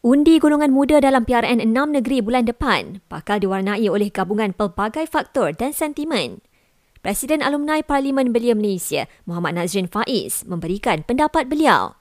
Undi golongan muda dalam PRN 6 negeri bulan depan bakal diwarnai oleh gabungan pelbagai faktor dan sentimen. Presiden Alumni Parlimen Belia Malaysia, Muhammad Nazrin Faiz, memberikan pendapat beliau.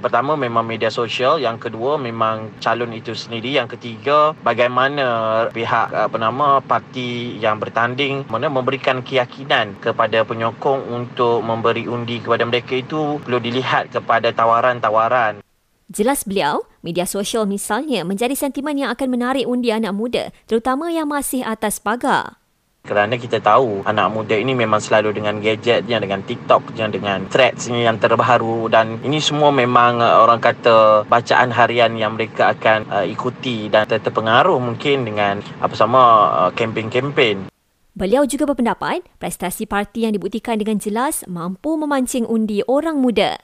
Pertama memang media sosial, yang kedua memang calon itu sendiri, yang ketiga bagaimana pihak apa nama parti yang bertanding mana memberikan keyakinan kepada penyokong untuk memberi undi kepada mereka itu perlu dilihat kepada tawaran-tawaran Jelas beliau, media sosial misalnya menjadi sentimen yang akan menarik undi anak muda, terutama yang masih atas pagar. Kerana kita tahu anak muda ini memang selalu dengan gadgetnya, dengan TikToknya, dengan threadsnya yang terbaru dan ini semua memang uh, orang kata bacaan harian yang mereka akan uh, ikuti dan terpengaruh mungkin dengan apa sama uh, kempen-kempen. Beliau juga berpendapat prestasi parti yang dibuktikan dengan jelas mampu memancing undi orang muda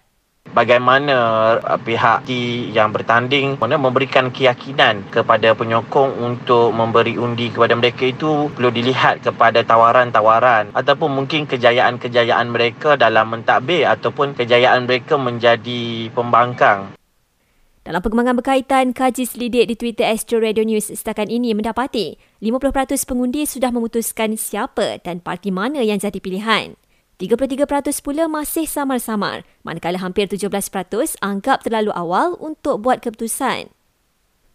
bagaimana uh, pihak yang bertanding mana memberikan keyakinan kepada penyokong untuk memberi undi kepada mereka itu perlu dilihat kepada tawaran-tawaran ataupun mungkin kejayaan-kejayaan mereka dalam mentadbir ataupun kejayaan mereka menjadi pembangkang. Dalam perkembangan berkaitan, kaji selidik di Twitter Astro Radio News setakat ini mendapati 50% pengundi sudah memutuskan siapa dan parti mana yang jadi pilihan. 33% pula masih samar-samar, manakala hampir 17% anggap terlalu awal untuk buat keputusan.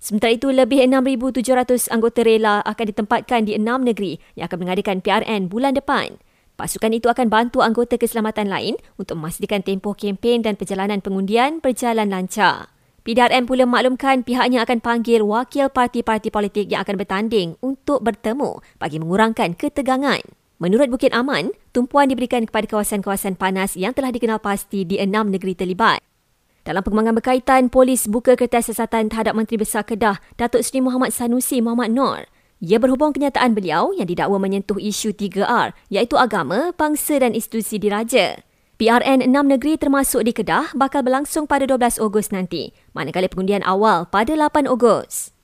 Sementara itu, lebih 6,700 anggota rela akan ditempatkan di enam negeri yang akan mengadakan PRN bulan depan. Pasukan itu akan bantu anggota keselamatan lain untuk memastikan tempoh kempen dan perjalanan pengundian berjalan lancar. PDRM pula maklumkan pihaknya akan panggil wakil parti-parti politik yang akan bertanding untuk bertemu bagi mengurangkan ketegangan. Menurut Bukit Aman, tumpuan diberikan kepada kawasan-kawasan panas yang telah dikenal pasti di enam negeri terlibat. Dalam perkembangan berkaitan, polis buka kertas siasatan terhadap Menteri Besar Kedah, Datuk Seri Muhammad Sanusi Muhammad Nor. Ia berhubung kenyataan beliau yang didakwa menyentuh isu 3R, iaitu agama, bangsa dan institusi diraja. PRN 6 negeri termasuk di Kedah bakal berlangsung pada 12 Ogos nanti, manakala pengundian awal pada 8 Ogos.